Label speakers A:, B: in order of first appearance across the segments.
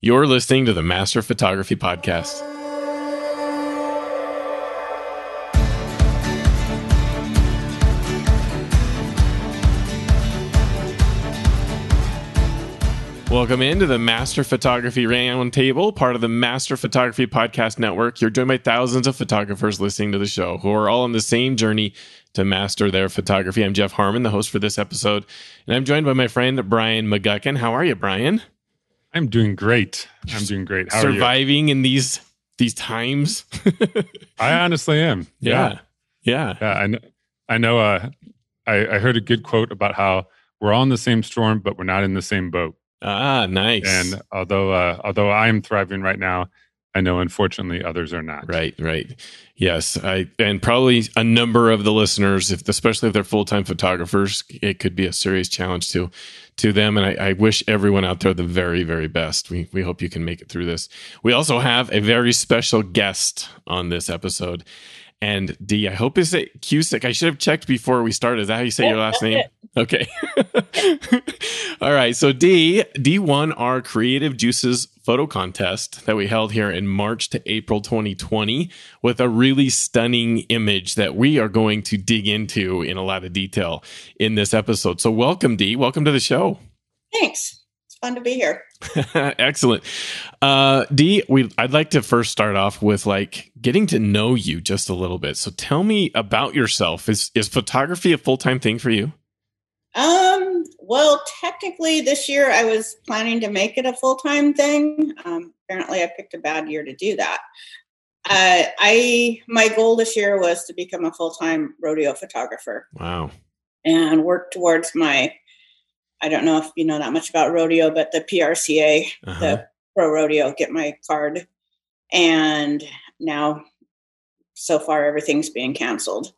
A: You're listening to the Master Photography Podcast. Welcome into the Master Photography Roundtable, part of the Master Photography Podcast Network. You're joined by thousands of photographers listening to the show who are all on the same journey to master their photography. I'm Jeff Harmon, the host for this episode, and I'm joined by my friend Brian McGuckin. How are you, Brian?
B: I'm doing great. I'm doing great. How
A: Surviving in these these times.
B: I honestly am.
A: Yeah. Yeah.
B: Yeah. I know. I know. Uh, I, I heard a good quote about how we're all in the same storm, but we're not in the same boat.
A: Ah, nice.
B: And although uh, although I am thriving right now, I know unfortunately others are not.
A: Right, right. Yes, I and probably a number of the listeners, if especially if they're full time photographers, it could be a serious challenge to to them. And I, I, wish everyone out there the very, very best. We we hope you can make it through this. We also have a very special guest on this episode. And D, I hope is it Cusick. I should have checked before we started. Is that how you say your last name? Okay. All right. So D, D won our Creative Juices photo contest that we held here in March to April 2020 with a really stunning image that we are going to dig into in a lot of detail in this episode. So welcome, D. Welcome to the show.
C: Thanks fun to be here.
A: Excellent. Uh, Dee, we I'd like to first start off with like getting to know you just a little bit. So tell me about yourself. Is is photography a full time thing for you?
C: Um. Well, technically, this year I was planning to make it a full time thing. Um, apparently, I picked a bad year to do that. Uh, I my goal this year was to become a full time rodeo photographer.
A: Wow.
C: And work towards my I don't know if you know that much about rodeo, but the PRCA, uh-huh. the pro rodeo, get my card. And now, so far, everything's being canceled.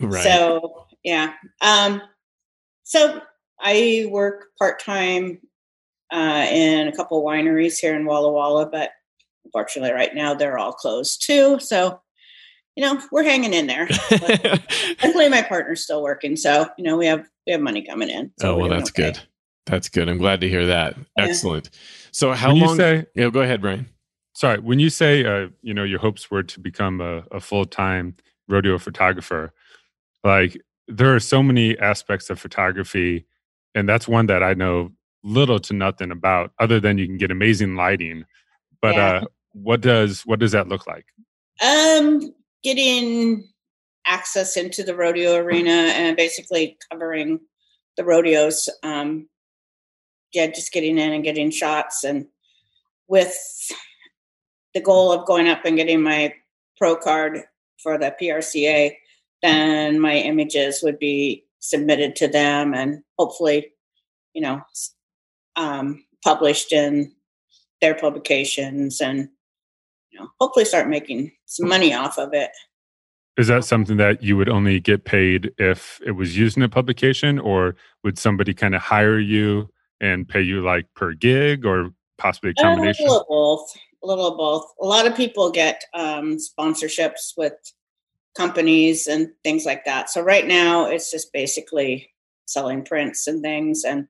C: Right. So, yeah. Um, so I work part time uh, in a couple wineries here in Walla Walla, but unfortunately, right now they're all closed too. So, you know, we're hanging in there. Luckily, my partner's still working, so you know we have we have money coming in.
A: So oh well, that's okay. good. That's good. I'm glad to hear that. Yeah. Excellent. So how when long? You say, yeah, go ahead, Brian.
B: Sorry, when you say uh, you know your hopes were to become a, a full time rodeo photographer, like there are so many aspects of photography, and that's one that I know little to nothing about, other than you can get amazing lighting. But yeah. uh, what does what does that look like?
C: Um, getting access into the rodeo arena and basically covering the rodeos. Um, yeah, just getting in and getting shots, and with the goal of going up and getting my pro card for the PRCA, then my images would be submitted to them and hopefully, you know, um, published in their publications and know hopefully start making some money off of it
B: is that something that you would only get paid if it was used in a publication, or would somebody kind of hire you and pay you like per gig, or possibly a combination?
C: A little of both. A little of both. A lot of people get um, sponsorships with companies and things like that. So right now, it's just basically selling prints and things. And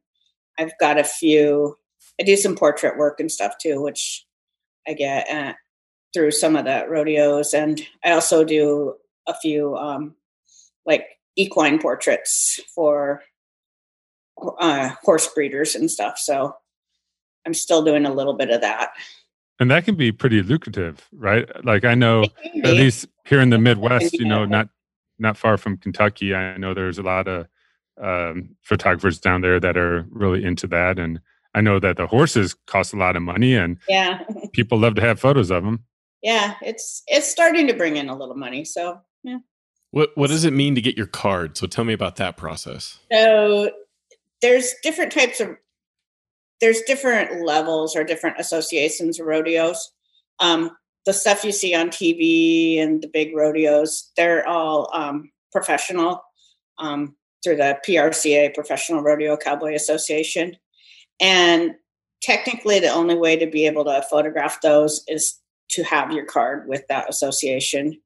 C: I've got a few. I do some portrait work and stuff too, which I get uh, through some of the rodeos, and I also do a few um, like equine portraits for uh, horse breeders and stuff. So I'm still doing a little bit of that.
B: And that can be pretty lucrative, right? Like I know at least here in the Midwest, you know, not not far from Kentucky, I know there's a lot of um, photographers down there that are really into that, and I know that the horses cost a lot of money, and
C: yeah,
B: people love to have photos of them.
C: Yeah, it's it's starting to bring in a little money, so yeah.
A: What what does it mean to get your card? So tell me about that process.
C: So there's different types of there's different levels or different associations of rodeos. Um, the stuff you see on TV and the big rodeos, they're all um, professional um, through the PRCA, Professional Rodeo Cowboy Association. And technically, the only way to be able to photograph those is to have your card with that association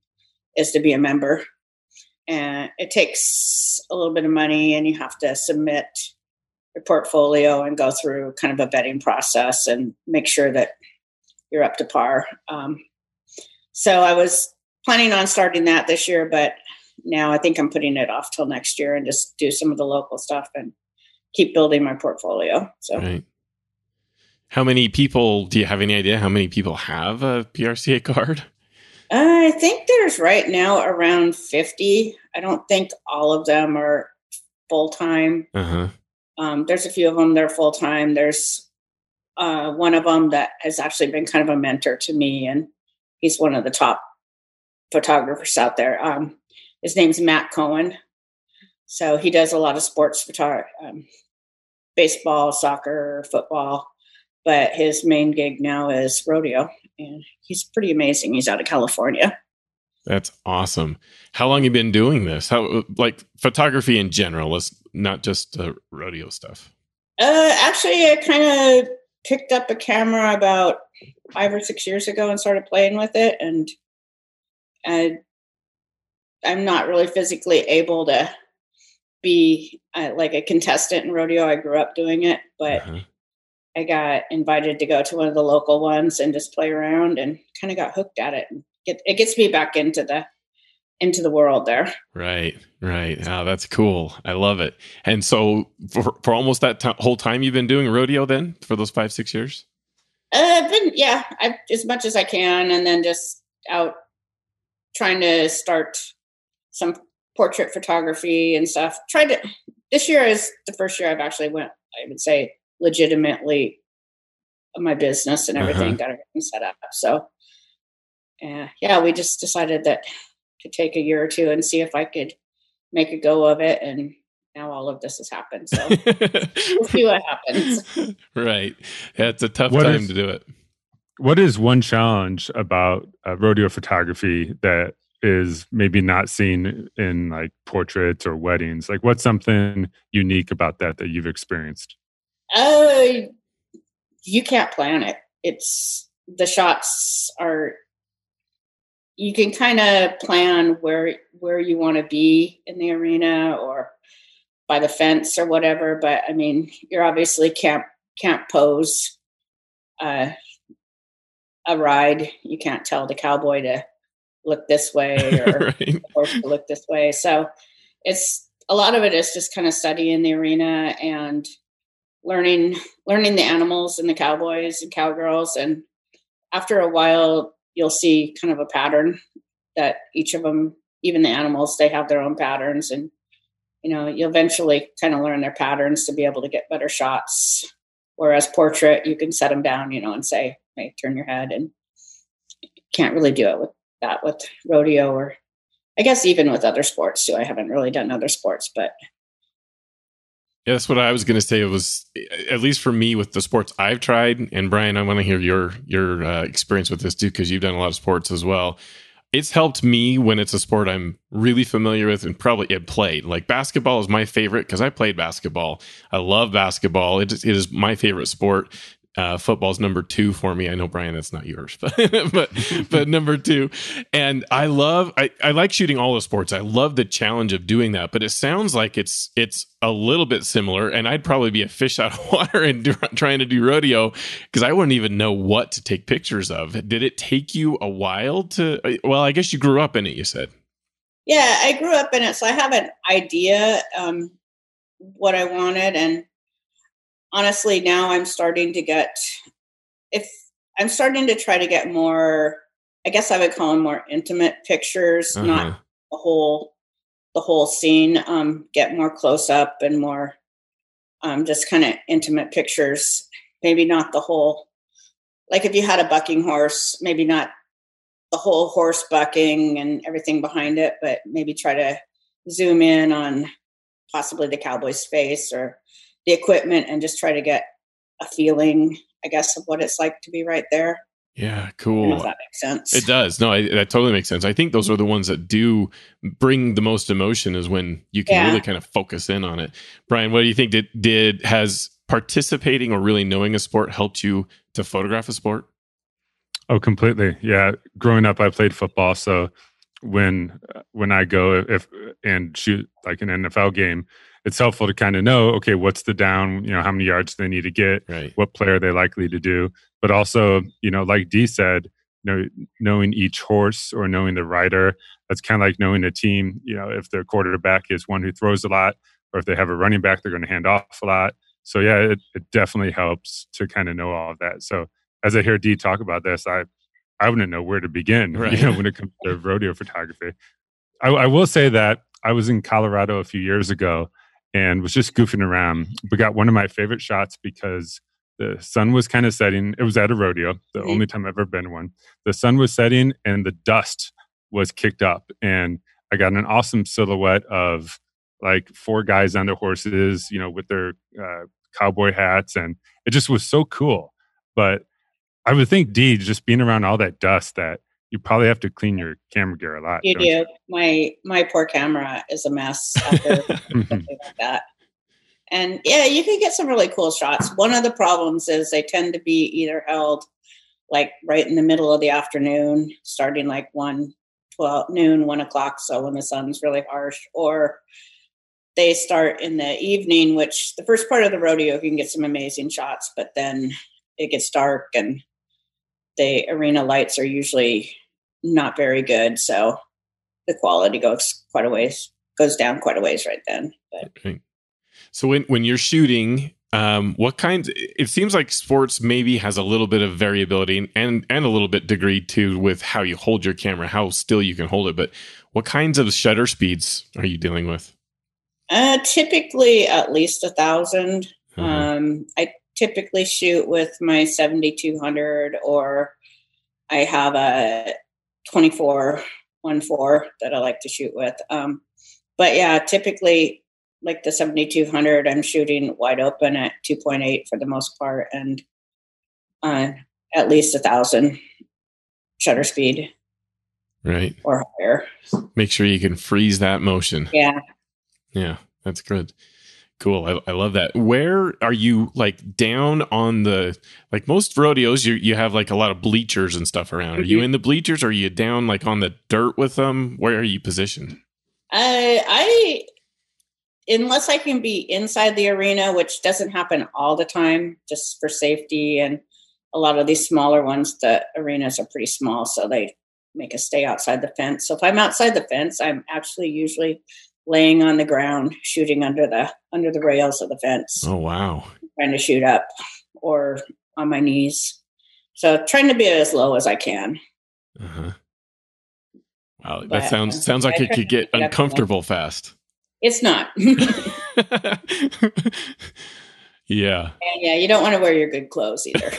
C: is to be a member. And it takes a little bit of money, and you have to submit your portfolio and go through kind of a vetting process and make sure that you're up to par. Um, so I was planning on starting that this year, but now I think I'm putting it off till next year and just do some of the local stuff and keep building my portfolio. So. Right.
A: How many people do you have any idea how many people have a PRCA card?
C: I think there's right now around 50. I don't think all of them are full time. Uh-huh. Um, there's a few of them that are full time. There's uh, one of them that has actually been kind of a mentor to me, and he's one of the top photographers out there. Um, his name's Matt Cohen. So he does a lot of sports photography, um, baseball, soccer, football, but his main gig now is rodeo, and he's pretty amazing. He's out of California.
A: That's awesome. How long you been doing this? How like photography in general? Let's not just uh, rodeo stuff.
C: Uh, actually, I kind of picked up a camera about five or six years ago and started playing with it, and I, I'm not really physically able to be uh, like a contestant in rodeo. I grew up doing it, but uh-huh. I got invited to go to one of the local ones and just play around and kind of got hooked at it. And get, it gets me back into the into the world there.
A: Right, right. Oh, that's cool. I love it. And so, for, for almost that t- whole time, you've been doing rodeo then for those five, six years.
C: Uh, I've been, yeah, I've, as much as I can, and then just out trying to start some portrait photography and stuff. Tried to. This year is the first year I've actually went. I would say legitimately my business and everything uh-huh. got everything set up. So, uh, yeah, we just decided that to take a year or two and see if I could make a go of it. And now all of this has happened. So we'll see what happens.
A: Right. Yeah, it's a tough what time is, to do it.
B: What is one challenge about uh, rodeo photography that is maybe not seen in like portraits or weddings? Like, what's something unique about that that you've experienced?
C: Uh, you can't plan it. It's the shots are you can kind of plan where where you want to be in the arena or by the fence or whatever but i mean you're obviously can't can't pose uh, a ride you can't tell the cowboy to look this way or right. horse to look this way so it's a lot of it is just kind of studying the arena and learning learning the animals and the cowboys and cowgirls and after a while you'll see kind of a pattern that each of them, even the animals, they have their own patterns. And, you know, you eventually kind of learn their patterns to be able to get better shots. Whereas portrait, you can set them down, you know, and say, hey, turn your head. And can't really do it with that with rodeo or I guess even with other sports too. I haven't really done other sports, but
A: yeah, that's what I was going to say. It was at least for me with the sports I've tried, and Brian, I want to hear your your uh, experience with this too because you've done a lot of sports as well. It's helped me when it's a sport I'm really familiar with and probably had played. Like basketball is my favorite because I played basketball. I love basketball. It it is my favorite sport uh, football's number two for me. I know Brian, that's not yours, but but but number two. And I love I, I like shooting all the sports. I love the challenge of doing that. But it sounds like it's it's a little bit similar. And I'd probably be a fish out of water and do, trying to do rodeo because I wouldn't even know what to take pictures of. Did it take you a while to? Well, I guess you grew up in it. You said.
C: Yeah, I grew up in it, so I have an idea um, what I wanted and honestly now i'm starting to get if i'm starting to try to get more i guess i would call them more intimate pictures uh-huh. not the whole the whole scene um get more close up and more um just kind of intimate pictures maybe not the whole like if you had a bucking horse maybe not the whole horse bucking and everything behind it but maybe try to zoom in on possibly the cowboy's face or the equipment and just try to get a feeling, I guess, of what it's like to be right there.
A: Yeah, cool.
C: that makes sense.
A: It does. No, I, that totally makes sense. I think those are the ones that do bring the most emotion. Is when you can yeah. really kind of focus in on it. Brian, what do you think? Did did has participating or really knowing a sport helped you to photograph a sport?
B: Oh, completely. Yeah, growing up, I played football, so when when I go if and shoot like an NFL game, it's helpful to kind of know, okay, what's the down, you know, how many yards they need to get,
A: right.
B: what play are they likely to do. But also, you know, like Dee said, you know, knowing each horse or knowing the rider, that's kind of like knowing a team, you know, if their quarterback is one who throws a lot, or if they have a running back, they're going to hand off a lot. So yeah, it, it definitely helps to kind of know all of that. So as I hear Dee talk about this, I I wouldn't know where to begin, right. you know, when it comes to rodeo photography. I, I will say that I was in Colorado a few years ago and was just goofing around. We got one of my favorite shots because the sun was kind of setting. It was at a rodeo, the mm-hmm. only time I've ever been one. The sun was setting and the dust was kicked up. And I got an awesome silhouette of like four guys on their horses, you know, with their uh, cowboy hats. And it just was so cool. But I would think, Dee, just being around all that dust that you probably have to clean your camera gear a lot.
C: You do. You? My my poor camera is a mess after something like that. And yeah, you can get some really cool shots. One of the problems is they tend to be either held like right in the middle of the afternoon, starting like one, 12, noon, one o'clock. So when the sun's really harsh, or they start in the evening, which the first part of the rodeo you can get some amazing shots, but then it gets dark and the arena lights are usually not very good. So the quality goes quite a ways, goes down quite a ways right then. But. Okay.
A: So when, when you're shooting, um, what kinds, it seems like sports maybe has a little bit of variability and, and a little bit degree too with how you hold your camera, how still you can hold it. But what kinds of shutter speeds are you dealing with?
C: Uh, typically at least a 1000 uh-huh. Um, I typically shoot with my 7200 or I have a 24 one four that I like to shoot with. Um, but yeah, typically like the 7200, I'm shooting wide open at 2.8 for the most part, and uh, at least a thousand shutter speed,
A: right,
C: or higher.
A: Make sure you can freeze that motion.
C: Yeah,
A: yeah, that's good. Cool. I, I, love that. Where are you like down on the like most rodeos you you have like a lot of bleachers and stuff around. Are you mm-hmm. in the bleachers or are you down like on the dirt with them? Where are you positioned?
C: Uh, I unless I can be inside the arena, which doesn't happen all the time, just for safety and a lot of these smaller ones, the arenas are pretty small, so they make us stay outside the fence. So if I'm outside the fence, I'm actually usually laying on the ground, shooting under the under the rails of the fence.
A: Oh wow!
C: Trying to shoot up or on my knees. So trying to be as low as I can.
A: Uh-huh. Wow, but, that sounds sounds like I it could get uncomfortable fast.
C: It's not.
A: yeah.
C: And yeah, you don't want to wear your good clothes either.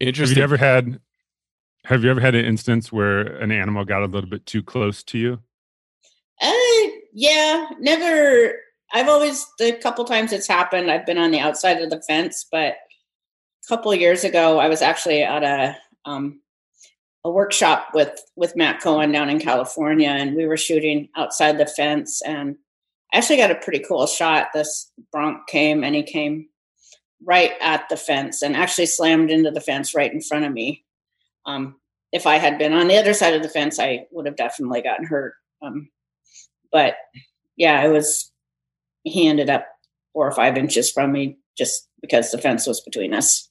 A: Interesting.
B: Have you ever had have you ever had an instance where an animal got a little bit too close to you?
C: Uh, yeah, never. I've always the couple times it's happened. I've been on the outside of the fence, but a couple years ago, I was actually at a um, a workshop with with Matt Cohen down in California, and we were shooting outside the fence. And I actually got a pretty cool shot. This bronc came and he came right at the fence and actually slammed into the fence right in front of me. Um, if I had been on the other side of the fence, I would have definitely gotten hurt. Um, but yeah, it was, he ended up four or five inches from me just because the fence was between us.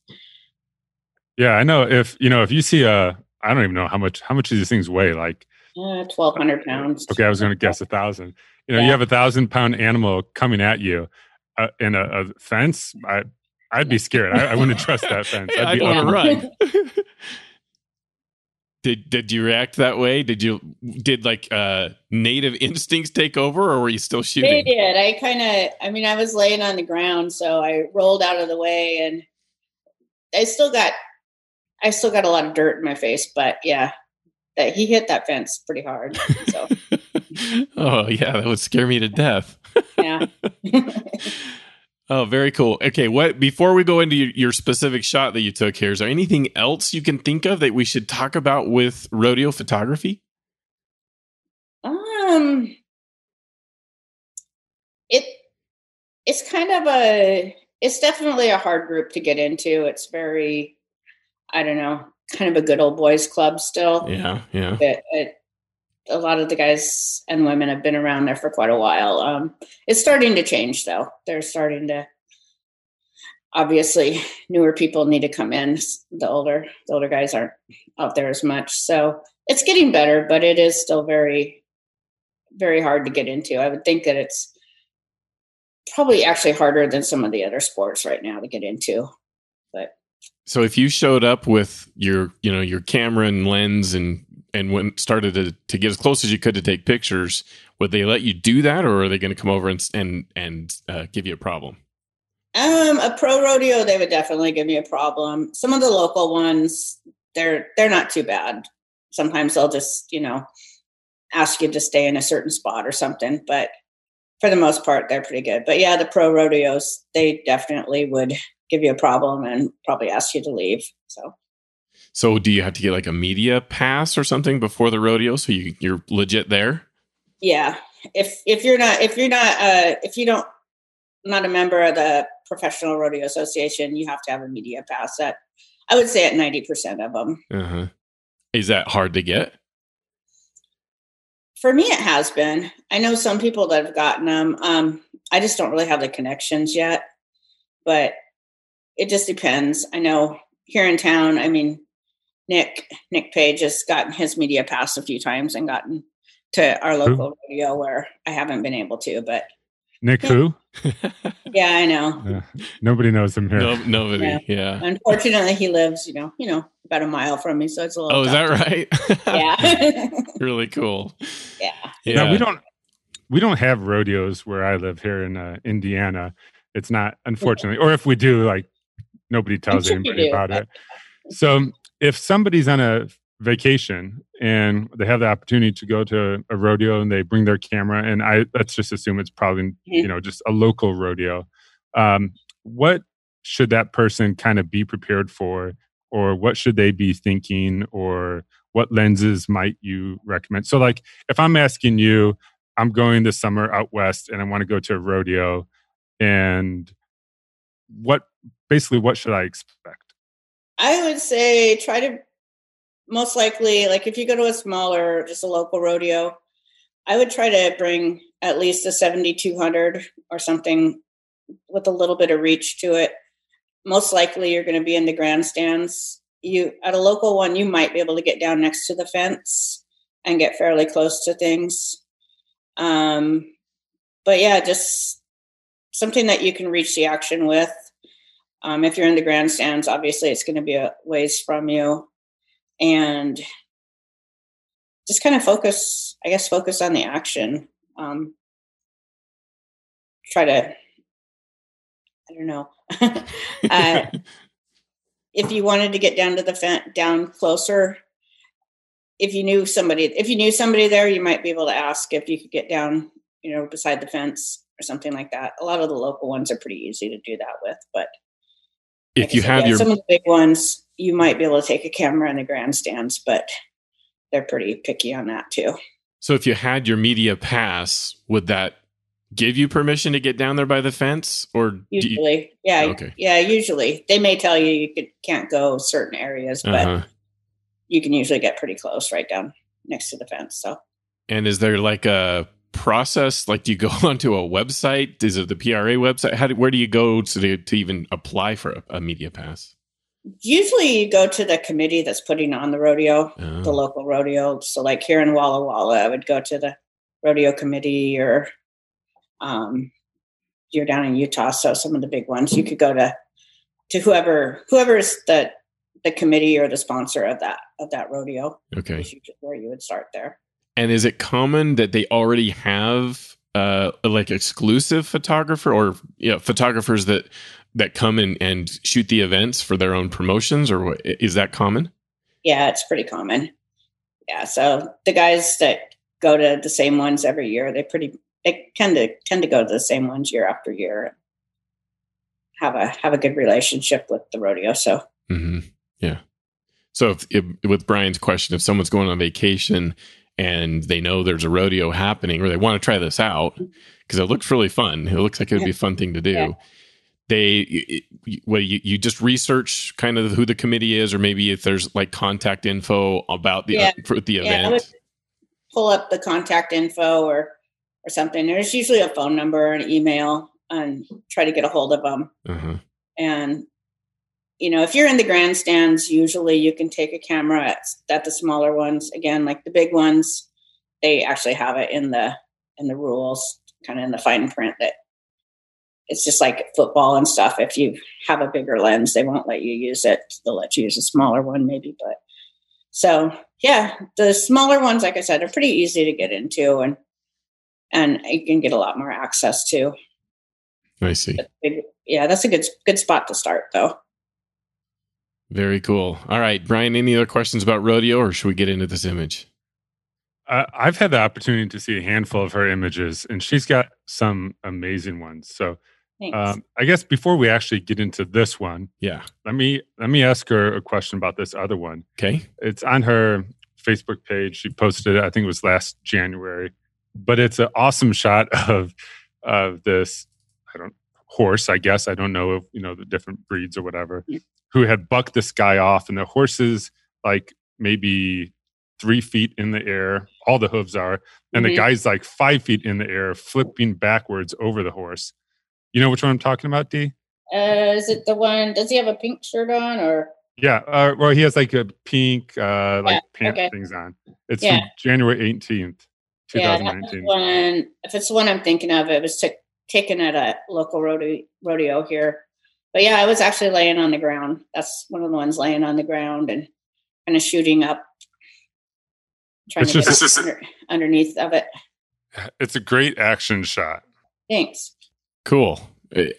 B: Yeah, I know if, you know, if you see a, I don't even know how much, how much these things weigh? Like,
C: uh, 1200 pounds.
B: Okay. I was going to guess a thousand. You know, yeah. you have a thousand pound animal coming at you uh, in a, a, fence. I, I'd be scared. I, I wouldn't trust that fence.
A: I'd, I'd want to run. did did you react that way? Did you did like uh native instincts take over or were you still shooting?
C: They did. I kind of I mean I was laying on the ground so I rolled out of the way and I still got I still got a lot of dirt in my face, but yeah, that he hit that fence pretty hard. So
A: Oh yeah, that would scare me to death.
C: yeah.
A: Oh, very cool. Okay, what before we go into your, your, specific shot that you took here, is there anything else you can think of that we should talk about with rodeo photography?
C: Um, it it's kind of a it's definitely a hard group to get into. It's very, I don't know, kind of a good old boys club still.
A: Yeah, yeah.
C: It, it, a lot of the guys and women have been around there for quite a while. Um, it's starting to change though. They're starting to obviously newer people need to come in. The older the older guys aren't out there as much. So it's getting better, but it is still very very hard to get into. I would think that it's probably actually harder than some of the other sports right now to get into. But
A: so if you showed up with your, you know, your camera and lens and and went started to, to get as close as you could to take pictures, would they let you do that, or are they going to come over and and and uh, give you a problem?
C: Um, a pro rodeo, they would definitely give me a problem. Some of the local ones, they're they're not too bad. Sometimes they'll just, you know, ask you to stay in a certain spot or something, but for the most part, they're pretty good. But yeah, the pro rodeos, they definitely would give you a problem and probably ask you to leave. So
A: so do you have to get like a media pass or something before the rodeo so you you're legit there?
C: Yeah. If if you're not if you're not uh if you don't not a member of the professional rodeo association, you have to have a media pass at I would say at 90% of them.
A: Uh-huh. Is that hard to get?
C: For me it has been. I know some people that have gotten them. Um I just don't really have the connections yet. But it just depends. I know here in town, I mean, Nick Nick Page has gotten his media pass a few times and gotten to our local who? radio where I haven't been able to. But
B: Nick who?
C: yeah, I know. Yeah.
B: Nobody knows him here. No,
A: nobody. Yeah. yeah.
C: Unfortunately, he lives, you know, you know, about a mile from me, so it's a little.
A: Oh, is that right?
C: yeah.
A: really cool.
C: Yeah.
B: Yeah. Now, we don't we don't have rodeos where I live here in uh, Indiana. It's not, unfortunately, or if we do, like nobody tells anybody about it. So if somebody's on a vacation and they have the opportunity to go to a rodeo and they bring their camera and i let's just assume it's probably mm-hmm. you know just a local rodeo um, what should that person kind of be prepared for? Or what should they be thinking? Or what lenses might you recommend? So like if i'm asking you i'm going this summer out west and i want to go to a rodeo and what basically what should i expect
C: I would say try to most likely, like if you go to a smaller, just a local rodeo, I would try to bring at least a 7200 or something with a little bit of reach to it. Most likely, you're going to be in the grandstands. You at a local one, you might be able to get down next to the fence and get fairly close to things. Um, but yeah, just something that you can reach the action with. Um, if you're in the grandstands, obviously it's going to be a ways from you, and just kind of focus. I guess focus on the action. Um, try to. I don't know. uh, if you wanted to get down to the fence, down closer, if you knew somebody, if you knew somebody there, you might be able to ask if you could get down, you know, beside the fence or something like that. A lot of the local ones are pretty easy to do that with, but
A: if you have your
C: some of the big ones, you might be able to take a camera in the grandstands, but they're pretty picky on that too.
A: So if you had your media pass, would that give you permission to get down there by the fence or
C: usually you, yeah okay. yeah usually they may tell you you could, can't go certain areas but uh-huh. you can usually get pretty close right down next to the fence so
A: and is there like a process? Like, do you go onto a website? Is it the PRA website? How do, where do you go to, to even apply for a, a, media pass?
C: Usually, you go to the committee that's putting on the rodeo, oh. the local rodeo. So, like here in Walla Walla, I would go to the rodeo committee, or um, you're down in Utah, so some of the big ones. You could go to to whoever whoever is the the committee or the sponsor of that of that rodeo.
A: Okay,
C: where you would start there.
A: And is it common that they already have uh, like exclusive photographer or you know, photographers that that come in and shoot the events for their own promotions, or what, is that common?
C: Yeah, it's pretty common. Yeah, so the guys that go to the same ones every year, they pretty they tend to tend to go to the same ones year after year. Have a have a good relationship with the rodeo. So
A: mm-hmm. yeah. So if, if, with Brian's question, if someone's going on vacation and they know there's a rodeo happening or they want to try this out because it looks really fun. It looks like it would be a fun thing to do. Yeah. They, well, you, you just research kind of who the committee is, or maybe if there's like contact info about the yeah. uh, the event.
C: pull up the contact info or or something. There's usually a phone number, an email, and try to get a hold of them. Uh-huh. And you know, if you're in the grandstands, usually you can take a camera at, at the smaller ones. Again, like the big ones, they actually have it in the in the rules, kind of in the fine print that it's just like football and stuff. If you have a bigger lens, they won't let you use it. They'll let you use a smaller one, maybe. But so yeah, the smaller ones, like I said, are pretty easy to get into, and and you can get a lot more access to.
A: I see.
C: Big, yeah, that's a good good spot to start, though.
A: Very cool. All right, Brian. Any other questions about rodeo, or should we get into this image?
B: Uh, I've had the opportunity to see a handful of her images, and she's got some amazing ones. So, um, I guess before we actually get into this one,
A: yeah,
B: let me let me ask her a question about this other one.
A: Okay,
B: it's on her Facebook page. She posted it. I think it was last January, but it's an awesome shot of of this. I don't horse. I guess I don't know if you know the different breeds or whatever. Who had bucked this guy off, and the horses like maybe three feet in the air. All the hooves are. And mm-hmm. the guy's like five feet in the air, flipping backwards over the horse. You know which one I'm talking about,
C: D? Uh, is it the one? Does he have a pink shirt on or?
B: Yeah, uh, well, he has like a pink, uh, like yeah, pant okay. things on. It's yeah. January 18th, 2019. Yeah,
C: one, if it's the one I'm thinking of, it was t- taken at a local rodeo, rodeo here. But yeah, I was actually laying on the ground. That's one of the ones laying on the ground and kind of shooting up trying it's to just, get under, underneath of it.
B: It's a great action shot.
C: Thanks.
A: Cool.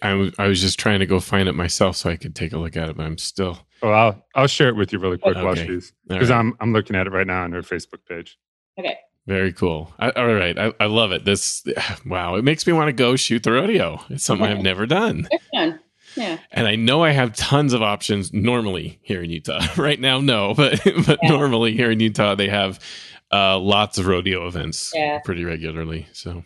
A: I was I was just trying to go find it myself so I could take a look at it, but I'm still.
B: Oh, I'll I'll share it with you really quick okay. while she's because right. I'm I'm looking at it right now on her Facebook page.
C: Okay.
A: Very cool. I, all right, I, I love it. This wow, it makes me want to go shoot the rodeo. It's something I've never done.
C: fun. Yeah.
A: And I know I have tons of options normally here in Utah. right now, no, but but yeah. normally here in Utah they have uh, lots of rodeo events yeah. pretty regularly. So,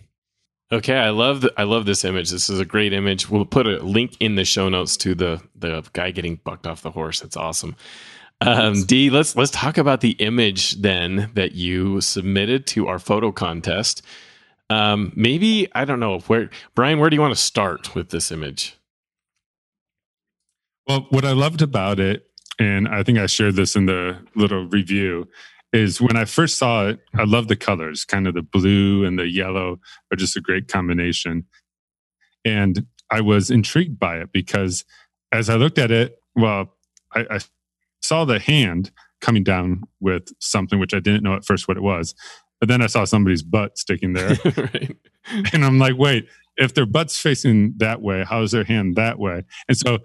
A: okay, I love the, I love this image. This is a great image. We'll put a link in the show notes to the the guy getting bucked off the horse. That's awesome. Um, D, let's let's talk about the image then that you submitted to our photo contest. Um, maybe I don't know where Brian. Where do you want to start with this image?
B: Well, what I loved about it, and I think I shared this in the little review, is when I first saw it, I love the colors, kind of the blue and the yellow are just a great combination. And I was intrigued by it because as I looked at it, well, I, I saw the hand coming down with something which I didn't know at first what it was. But then I saw somebody's butt sticking there. right. And I'm like, wait, if their butt's facing that way, how is their hand that way? And so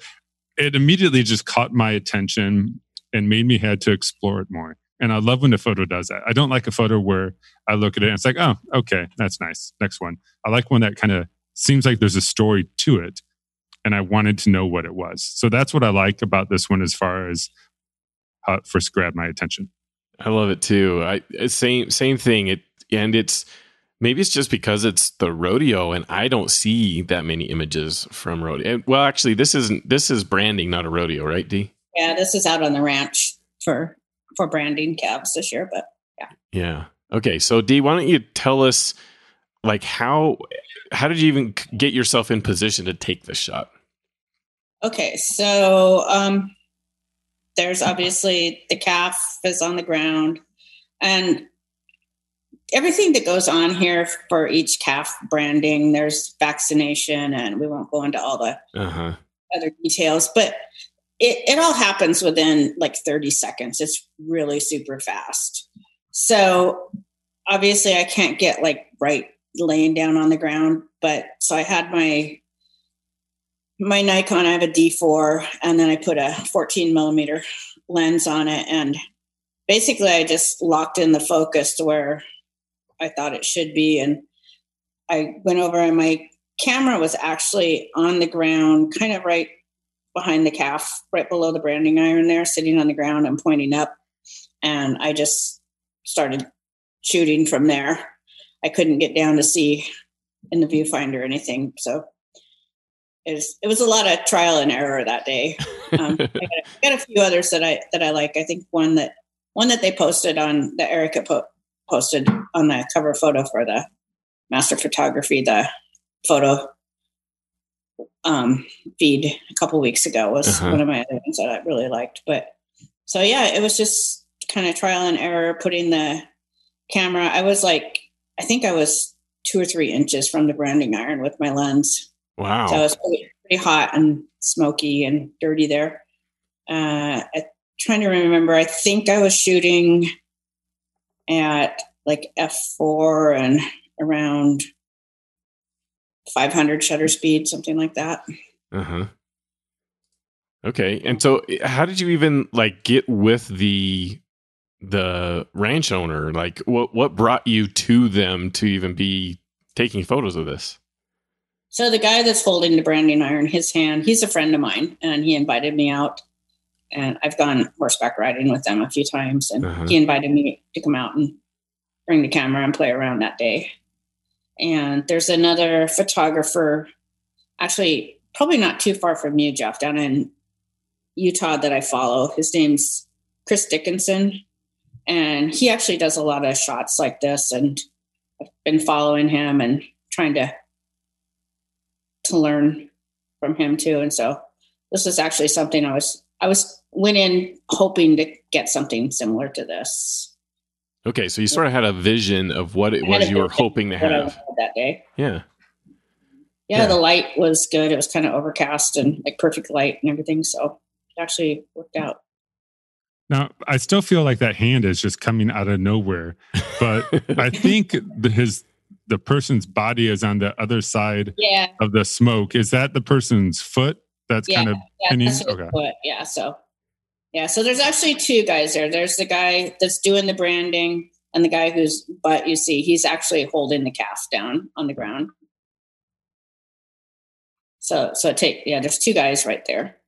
B: it immediately just caught my attention and made me had to explore it more. And I love when the photo does that. I don't like a photo where I look at it and it's like, oh, okay, that's nice. Next one. I like one that kind of seems like there's a story to it. And I wanted to know what it was. So that's what I like about this one as far as how it first grabbed my attention.
A: I love it too. I same same thing. It and it's maybe it's just because it's the rodeo and I don't see that many images from rodeo. Well, actually, this isn't. This is branding, not a rodeo, right,
C: D? Yeah, this is out on the ranch for for branding calves this year, but yeah.
A: Yeah. Okay. So D, why don't you tell us like how how did you even get yourself in position to take this shot?
C: Okay, so um there's obviously the calf is on the ground and everything that goes on here for each calf branding there's vaccination and we won't go into all the uh-huh. other details but it, it all happens within like 30 seconds. It's really super fast. So obviously I can't get like right laying down on the ground, but so I had my my Nikon, I have a D4, and then I put a 14 millimeter lens on it. And basically I just locked in the focus to where I thought it should be. And I went over and my camera was actually on the ground, kind of right behind the calf, right below the branding iron there, sitting on the ground and pointing up. And I just started shooting from there. I couldn't get down to see in the viewfinder or anything. So it was, it was a lot of trial and error that day. Um, I, got a, got a, few others that I that I like. I think one that one that they posted on that Erica po- posted on the cover photo for the master photography, the photo um, feed a couple weeks ago was uh-huh. one of my other ones that I really liked. But so yeah, it was just kind of trial and error putting the camera. I was like, I think I was two or three inches from the branding iron with my lens.
A: Wow.
C: So it was pretty, pretty hot and smoky and dirty there. Uh, trying to remember, I think I was shooting at like f4 and around 500 shutter speed, something like that.
A: Uh huh. Okay, and so how did you even like get with the the ranch owner? Like, what what brought you to them to even be taking photos of this?
C: So the guy that's holding the branding iron, his hand, he's a friend of mine, and he invited me out. And I've gone horseback riding with them a few times, and uh-huh. he invited me to come out and bring the camera and play around that day. And there's another photographer, actually, probably not too far from you, Jeff, down in Utah that I follow. His name's Chris Dickinson. And he actually does a lot of shots like this. And I've been following him and trying to to learn from him too. And so this is actually something I was I was went in hoping to get something similar to this.
A: Okay, so you sort of had a vision of what it was you were hoping to have
C: that day.
A: Yeah.
C: yeah. yeah. the light was good. It was kind of overcast and like perfect light and everything. So it actually worked out.
B: Now, I still feel like that hand is just coming out of nowhere, but I think the, his the person's body is on the other side
C: yeah.
B: of the smoke. Is that the person's foot? That's
C: yeah,
B: kind of
C: yeah, pinning? okay. Foot. Yeah. So yeah. So there's actually two guys there. There's the guy that's doing the branding and the guy whose butt you see, he's actually holding the calf down on the ground. So so take yeah, there's two guys right there.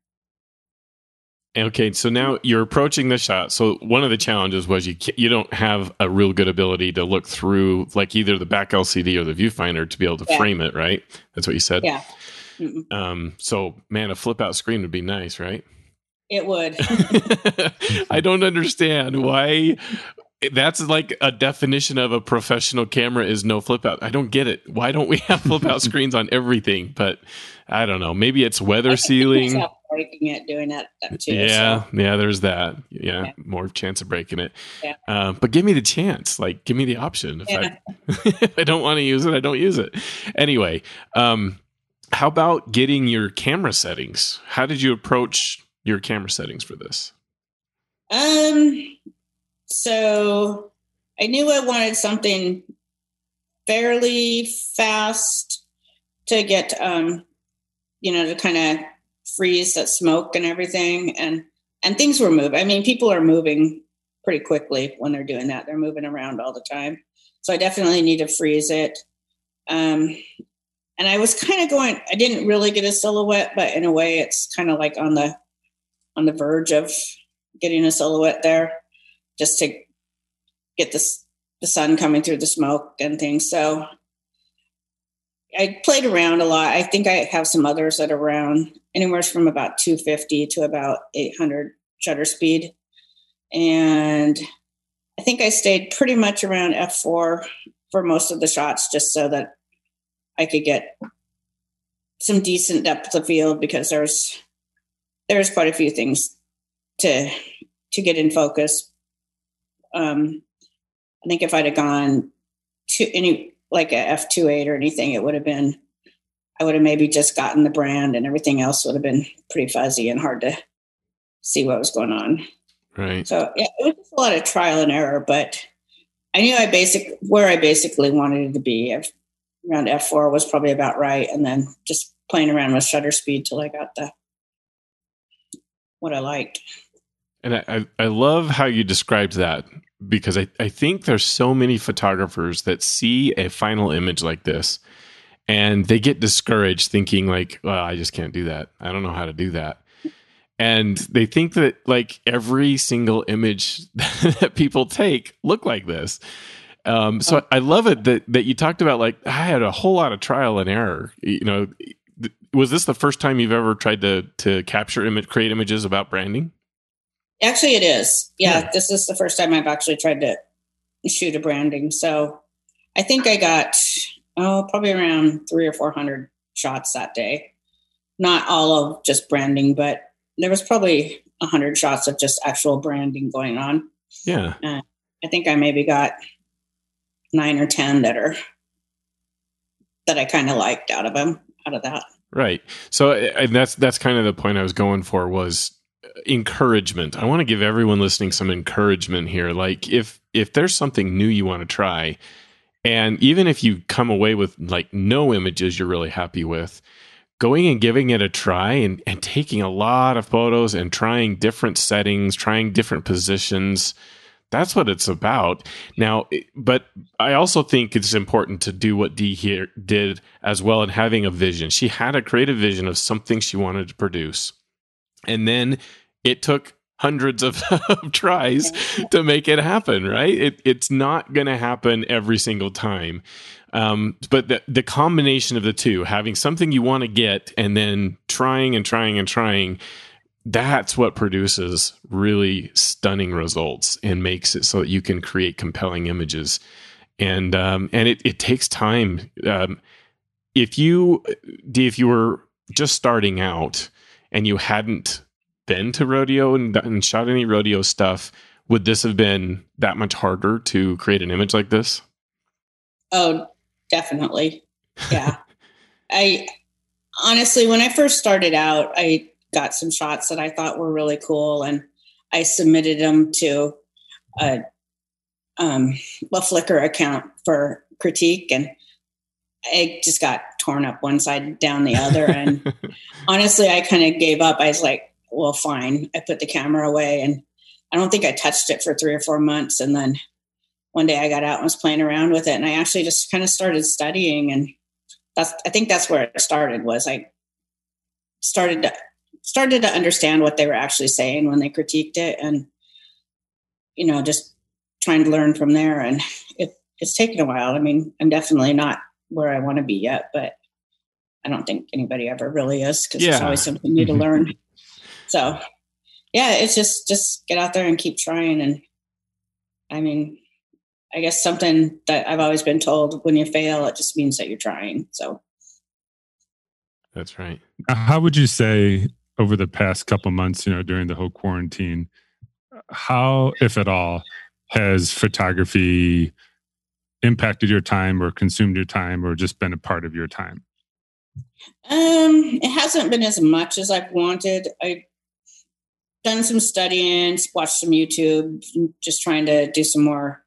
A: Okay, so now you're approaching the shot. So one of the challenges was you you don't have a real good ability to look through like either the back LCD or the viewfinder to be able to yeah. frame it, right? That's what you said.
C: Yeah.
A: Mm-mm. Um. So man, a flip out screen would be nice, right?
C: It would.
A: I don't understand why. That's like a definition of a professional camera is no flip out. I don't get it. Why don't we have flip out screens on everything? But I don't know. Maybe it's weather sealing
C: breaking it doing that, too.
A: Yeah, so. yeah. There's that. Yeah, yeah, more chance of breaking it. Yeah. Uh, but give me the chance. Like, give me the option. If yeah. I if I don't want to use it, I don't use it. Anyway, um, how about getting your camera settings? How did you approach your camera settings for this?
C: Um. So I knew I wanted something fairly fast to get um you know to kind of freeze that smoke and everything and and things were moving i mean people are moving pretty quickly when they're doing that they're moving around all the time so i definitely need to freeze it um and i was kind of going i didn't really get a silhouette but in a way it's kind of like on the on the verge of getting a silhouette there just to get this the sun coming through the smoke and things so I played around a lot. I think I have some others that are around anywhere from about 250 to about 800 shutter speed. And I think I stayed pretty much around f4 for most of the shots just so that I could get some decent depth of field because there's there's quite a few things to to get in focus. Um, I think if I'd have gone to any like a F28 or anything, it would have been, I would have maybe just gotten the brand and everything else would have been pretty fuzzy and hard to see what was going on.
A: Right.
C: So yeah, it was just a lot of trial and error, but I knew I basic where I basically wanted it to be. I've, around F4 was probably about right. And then just playing around with shutter speed till I got the, what I liked.
A: And I, I love how you described that because I, I think there's so many photographers that see a final image like this and they get discouraged thinking like well i just can't do that. I don't know how to do that. And they think that like every single image that people take look like this. Um, so i love it that, that you talked about like i had a whole lot of trial and error you know was this the first time you've ever tried to to capture image create images about branding
C: Actually, it is. Yeah, yeah, this is the first time I've actually tried to shoot a branding. So I think I got oh probably around three or four hundred shots that day. Not all of just branding, but there was probably a hundred shots of just actual branding going on.
A: Yeah.
C: Uh, I think I maybe got nine or ten that are that I kind of liked out of them out of that.
A: Right. So and that's that's kind of the point I was going for was encouragement. I want to give everyone listening some encouragement here. Like if if there's something new you want to try, and even if you come away with like no images you're really happy with, going and giving it a try and, and taking a lot of photos and trying different settings, trying different positions. That's what it's about. Now, but I also think it's important to do what Dee here did as well in having a vision. She had a creative vision of something she wanted to produce. And then it took hundreds of, tries to make it happen, right? It, it's not going to happen every single time. Um, but the, the combination of the two, having something you want to get and then trying and trying and trying, that's what produces really stunning results and makes it so that you can create compelling images. And um, and it, it takes time. Um, if you if you were just starting out and you hadn't been to rodeo and, and shot any rodeo stuff, would this have been that much harder to create an image like this?
C: Oh, definitely. Yeah. I honestly, when I first started out, I got some shots that I thought were really cool and I submitted them to a, um, a Flickr account for critique and I just got torn up one side down the other. And honestly, I kind of gave up. I was like, well, fine. I put the camera away and I don't think I touched it for three or four months. And then one day I got out and was playing around with it. And I actually just kind of started studying. And that's, I think that's where it started was I started to, started to understand what they were actually saying when they critiqued it and, you know, just trying to learn from there. And it, it's taken a while. I mean, I'm definitely not where I want to be yet, but I don't think anybody ever really is because yeah. there's always something new to mm-hmm. learn. So yeah, it's just just get out there and keep trying. And I mean, I guess something that I've always been told when you fail, it just means that you're trying. So
A: that's right.
B: How would you say over the past couple months, you know, during the whole quarantine, how, if at all, has photography impacted your time or consumed your time or just been a part of your time?
C: Um, it hasn't been as much as I've wanted. I've done some studying, watched some YouTube, just trying to do some more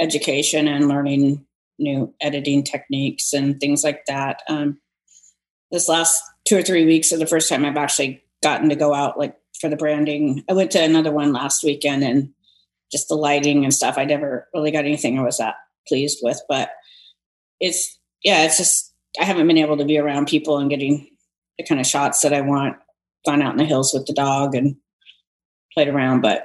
C: education and learning new editing techniques and things like that. Um, this last two or three weeks are the first time I've actually gotten to go out like for the branding. I went to another one last weekend and just the lighting and stuff. I never really got anything I was that pleased with, but it's yeah, it's just I haven't been able to be around people and getting the kind of shots that I want. Gone out in the hills with the dog and played around, but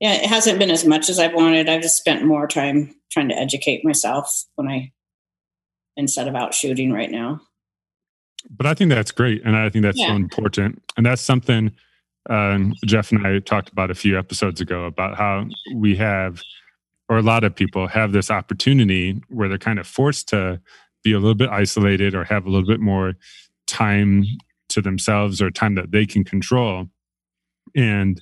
C: yeah, it hasn't been as much as I've wanted. I've just spent more time trying to educate myself when I instead of out shooting right now.
B: But I think that's great, and I think that's yeah. so important, and that's something um, Jeff and I talked about a few episodes ago about how we have, or a lot of people have this opportunity where they're kind of forced to be a little bit isolated or have a little bit more time to themselves or time that they can control and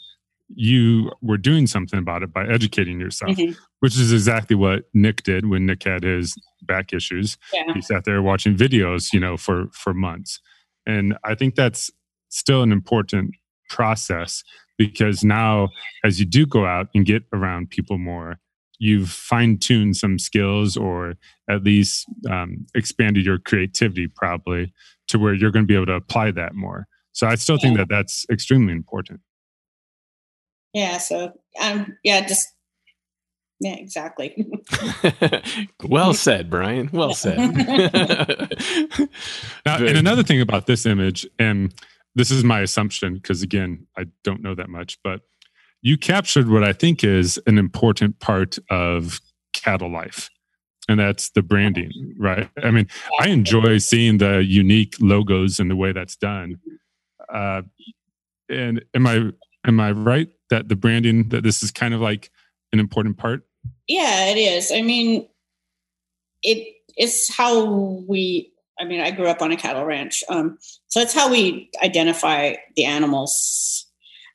B: you were doing something about it by educating yourself, mm-hmm. which is exactly what Nick did when Nick had his back issues. Yeah. He sat there watching videos, you know, for for months. And I think that's still an important process because now as you do go out and get around people more, you've fine-tuned some skills or at least um, expanded your creativity probably to where you're going to be able to apply that more. So I still think that that's extremely important
C: yeah so um yeah just yeah exactly.
A: Well said brian. Well said.
B: Now, and another thing about this image and this is my assumption because again i don't know that much but you captured what i think is an important part of cattle life and that's the branding right? I mean i enjoy seeing the unique logos and the way that's done. Uh, and am i am i right that the branding that this is kind of like an important part
C: Yeah, it is. I mean, it it's how we. I mean, I grew up on a cattle ranch, um, so it's how we identify the animals.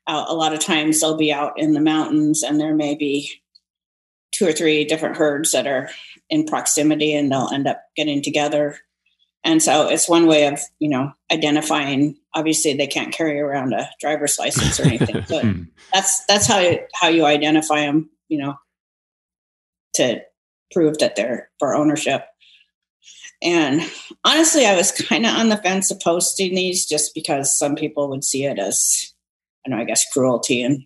C: Uh, a lot of times, they'll be out in the mountains, and there may be two or three different herds that are in proximity, and they'll end up getting together. And so, it's one way of you know identifying. Obviously, they can't carry around a driver's license or anything, but hmm. that's that's how you, how you identify them. You know, to prove that they're for ownership. And honestly, I was kind of on the fence of posting these just because some people would see it as, I know, I guess cruelty. And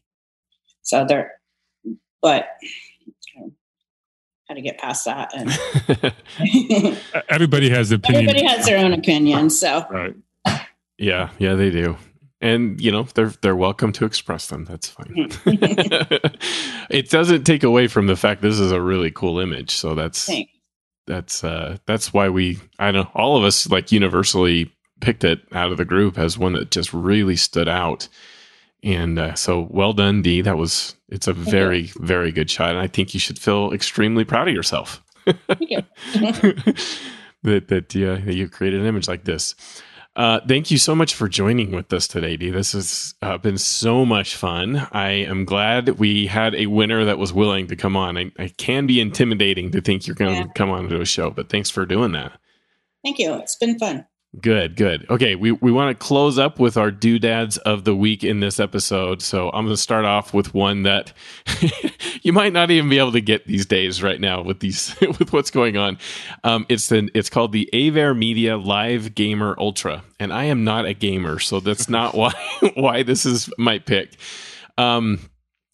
C: so they're, but how to get past that. And
B: everybody has opinion.
C: Everybody has their own opinion. So,
B: right.
A: Yeah. Yeah, they do. And you know they're they're welcome to express them. That's fine. It doesn't take away from the fact this is a really cool image. So that's Thanks. that's uh that's why we i know all of us like universally picked it out of the group as one that just really stood out. And uh, so well done dee. That was it's a very very good shot. And i think you should feel extremely proud of yourself. That that, that you created an image like this uh, thank you so much for joining with us today, Dee. This has uh, been so much fun. I am glad we had a winner that was willing to come on. I, I can be intimidating to think you're going to yeah. come on to a show, but thanks for doing that.
C: Thank you. It's been fun.
A: Good, good. Okay, we, we want to close up with our doodads of the week in this episode. So I'm going to start off with one that you might not even be able to get these days right now with these with what's going on. Um, it's the it's called the AVerMedia Live Gamer Ultra, and I am not a gamer, so that's not why why this is my pick. Um,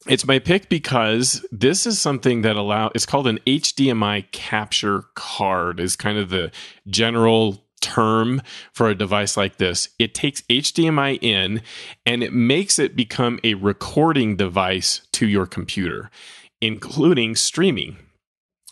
A: it's my pick because this is something that allow it's called an HDMI capture card is kind of the general term for a device like this. It takes HDMI in and it makes it become a recording device to your computer, including streaming.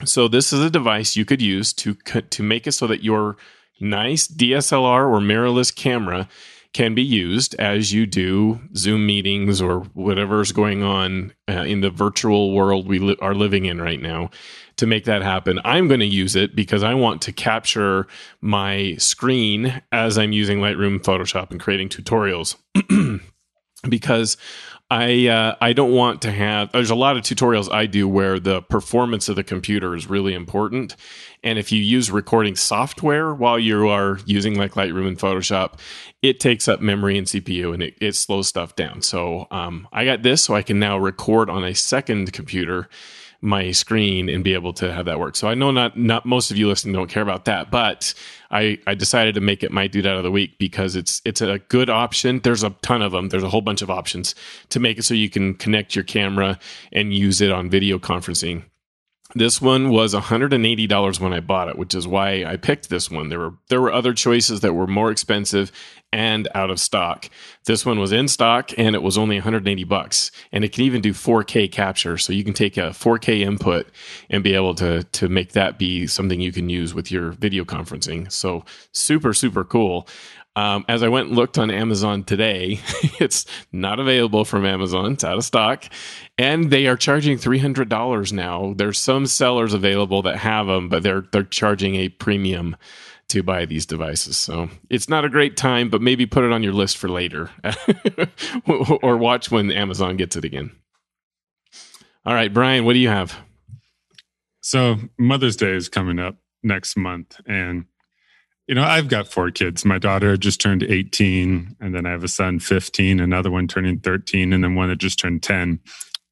A: So this is a device you could use to to make it so that your nice DSLR or mirrorless camera can be used as you do Zoom meetings or whatever's going on uh, in the virtual world we li- are living in right now to make that happen. I'm going to use it because I want to capture my screen as I'm using Lightroom, Photoshop, and creating tutorials. because I uh, I don't want to have. There's a lot of tutorials I do where the performance of the computer is really important, and if you use recording software while you are using like Lightroom and Photoshop, it takes up memory and CPU and it, it slows stuff down. So um, I got this, so I can now record on a second computer my screen and be able to have that work. So I know not not most of you listening don't care about that, but I I decided to make it my dude out of the week because it's it's a good option. There's a ton of them. There's a whole bunch of options to make it so you can connect your camera and use it on video conferencing. This one was $180 when I bought it, which is why I picked this one. There were there were other choices that were more expensive and out of stock. This one was in stock and it was only 180 bucks. And it can even do 4K capture, so you can take a 4K input and be able to to make that be something you can use with your video conferencing. So super super cool. Um, as I went and looked on Amazon today, it's not available from Amazon. It's out of stock, and they are charging three hundred dollars now. There's some sellers available that have them, but they're they're charging a premium to buy these devices. So it's not a great time, but maybe put it on your list for later, or watch when Amazon gets it again. All right, Brian, what do you have?
B: So Mother's Day is coming up next month, and you know, I've got four kids. My daughter just turned 18, and then I have a son 15, another one turning 13, and then one that just turned 10.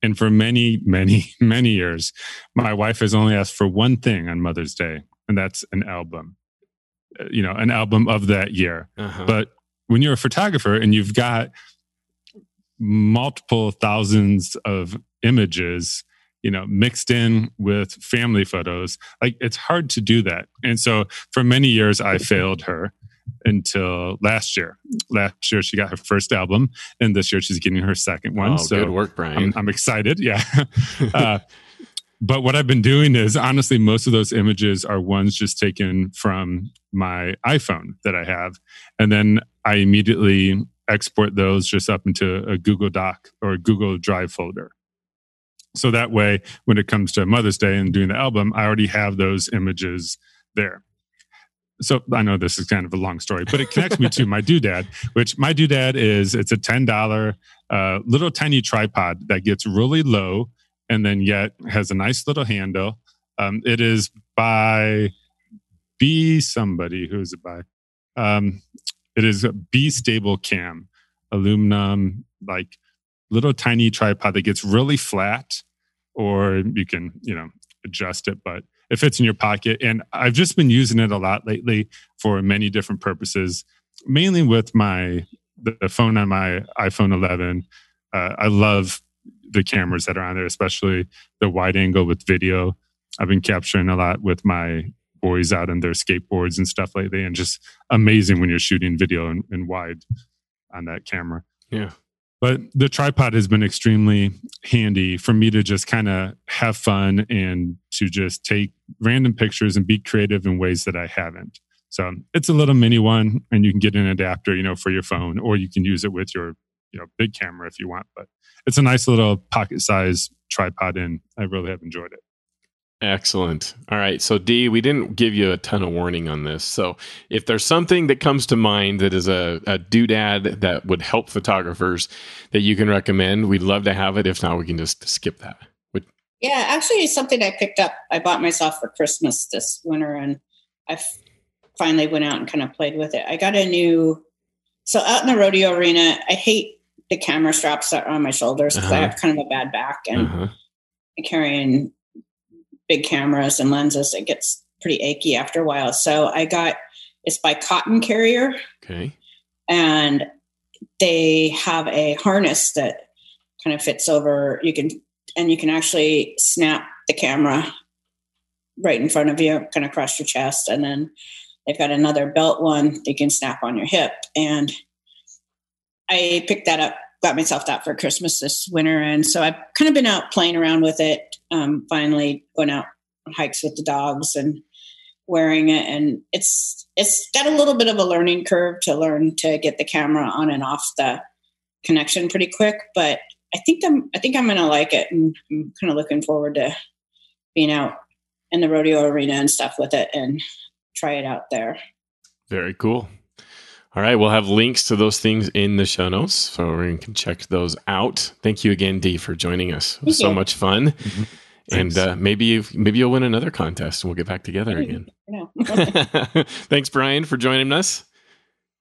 B: And for many, many, many years, my wife has only asked for one thing on Mother's Day, and that's an album. Uh, you know, an album of that year. Uh-huh. But when you're a photographer and you've got multiple thousands of images you know mixed in with family photos like it's hard to do that. And so for many years i failed her until last year. Last year she got her first album and this year she's getting her second one. Oh,
A: so good work brian.
B: I'm, I'm excited yeah. Uh, but what i've been doing is honestly most of those images are ones just taken from my iphone that i have and then i immediately export those just up into a google doc or a google drive folder So that way, when it comes to Mother's Day and doing the album, I already have those images there. So I know this is kind of a long story, but it connects me to my doodad, which my doodad is it's a ten dollar uh, little tiny tripod that gets really low and then yet has a nice little handle. Um, it is by B somebody. Who's it by? Um, it is a B stable cam aluminum like little tiny tripod that gets really flat, or you can you know adjust it, but it fits in your pocket. And I've just been using it a lot lately for many different purposes, mainly with my the phone on my iPhone 11. Uh, I love the cameras that are on there, especially the wide angle with video. I've been capturing a lot with my boys out on their skateboards and stuff lately, and just amazing when you're shooting video and, in wide on that camera.
A: Yeah.
B: But the tripod has been extremely handy for me to just kind of have fun and to just take random pictures and be creative in ways that I haven't. So it's a little mini one, and you can get an adapter, you know, for your phone, or you can use it with your, you know, big camera if you want. But it's a nice little pocket size tripod, and I really have enjoyed it.
A: Excellent. All right. So, D, we didn't give you a ton of warning on this. So, if there's something that comes to mind that is a, a doodad that would help photographers that you can recommend, we'd love to have it. If not, we can just skip that. Would-
C: Yeah, actually, it's something I picked up. I bought myself for Christmas this winter, and I f- finally went out and kind of played with it. I got a new. So out in the rodeo arena, I hate the camera straps that are on my shoulders because I
A: Uh-huh.
C: have kind of a bad back and
A: uh-huh.
C: carrying big cameras and lenses. It gets pretty achy after a while. So I got it's by Cotton Carrier,
A: Okay.
C: and they have a harness that kind of fits over. You can and you can actually snap the camera right in front of you, kind of across your chest, and then they've got another belt one that you can snap on your hip. And I picked that up, got myself that for Christmas this winter, and so I've kind of been out playing around with it. Um, finally, going out on hikes with the dogs and wearing it, and it's it's got a little bit of a learning curve to learn to get the camera on and off the connection pretty quick, but I think I'm I think I'm gonna like it, and I'm kind of looking forward to being out in the rodeo arena and stuff with it and try it out there.
A: Very cool. All right, we'll have links to those things in the show notes, so you can check those out. Thank you again, Dee, for joining us. It was
C: Thank
A: so
C: you.
A: much fun,
B: Mhm.
A: and uh, maybe you maybe you'll win another contest, and we'll get back together again.
C: No.
A: Thanks, Brian, for joining us.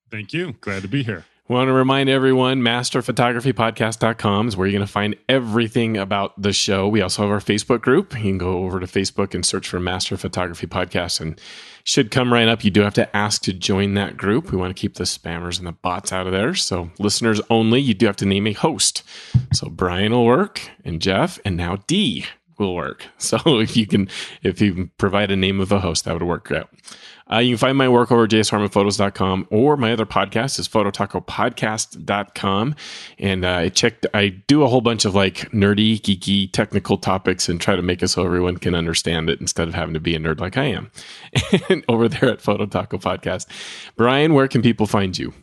B: Thank you. Glad to be here.
A: Want to remind everyone, masterphotographypodcast.com is where you're going to find everything about the show. We also have our Facebook group. You can go over to Facebook and search for Master Photography Podcast and it should come right up. You do have to ask to join that group. We want to keep the spammers and the bots out of there. So listeners only, you do have to name a host. So Brian will work and Jeff and now D will work. So if you can, if you provide a name of a host, that would work out. Uh, you can find my work over at jsharmanphotos.com or my other podcast is phototacopodcast.com. And uh, I checked, I do a whole bunch of like nerdy, geeky, technical topics and try to make it so everyone can understand it instead of having to be a nerd like I am. and over there at Phototaco Podcast. Brian, where can people find you?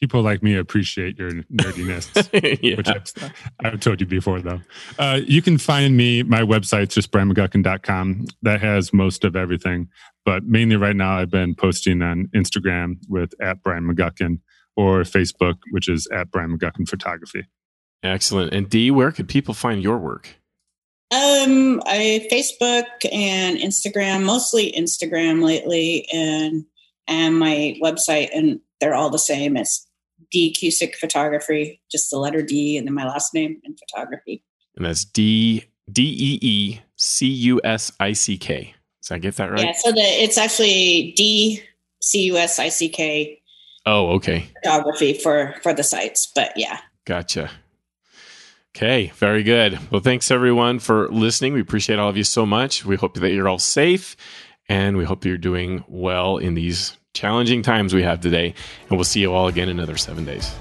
B: People like me appreciate your nerdiness.
A: yeah.
B: which I've, I've told you before, though. Uh, you can find me, my website's just brianmcguckin.com. That has most of everything. But mainly right now, I've been posting on Instagram with at Brian McGuckin or Facebook, which is at Brian McGuckin Photography.
A: Excellent. And D, where could people find your work?
C: Um, I Facebook and Instagram, mostly Instagram lately, and and my website, and they're all the same. It's D Cusick Photography, just the letter D, and then my last name and photography.
A: And that's D D E E C U S I C K. Did I get that right?
C: Yeah, so the it's actually D C U S I C K
A: Oh, okay.
C: photography for for the sites, but yeah.
A: Gotcha. Okay, very good. Well, thanks everyone for listening. We appreciate all of you so much. We hope that you're all safe and we hope you're doing well in these challenging times we have today. And we'll see you all again in another seven days.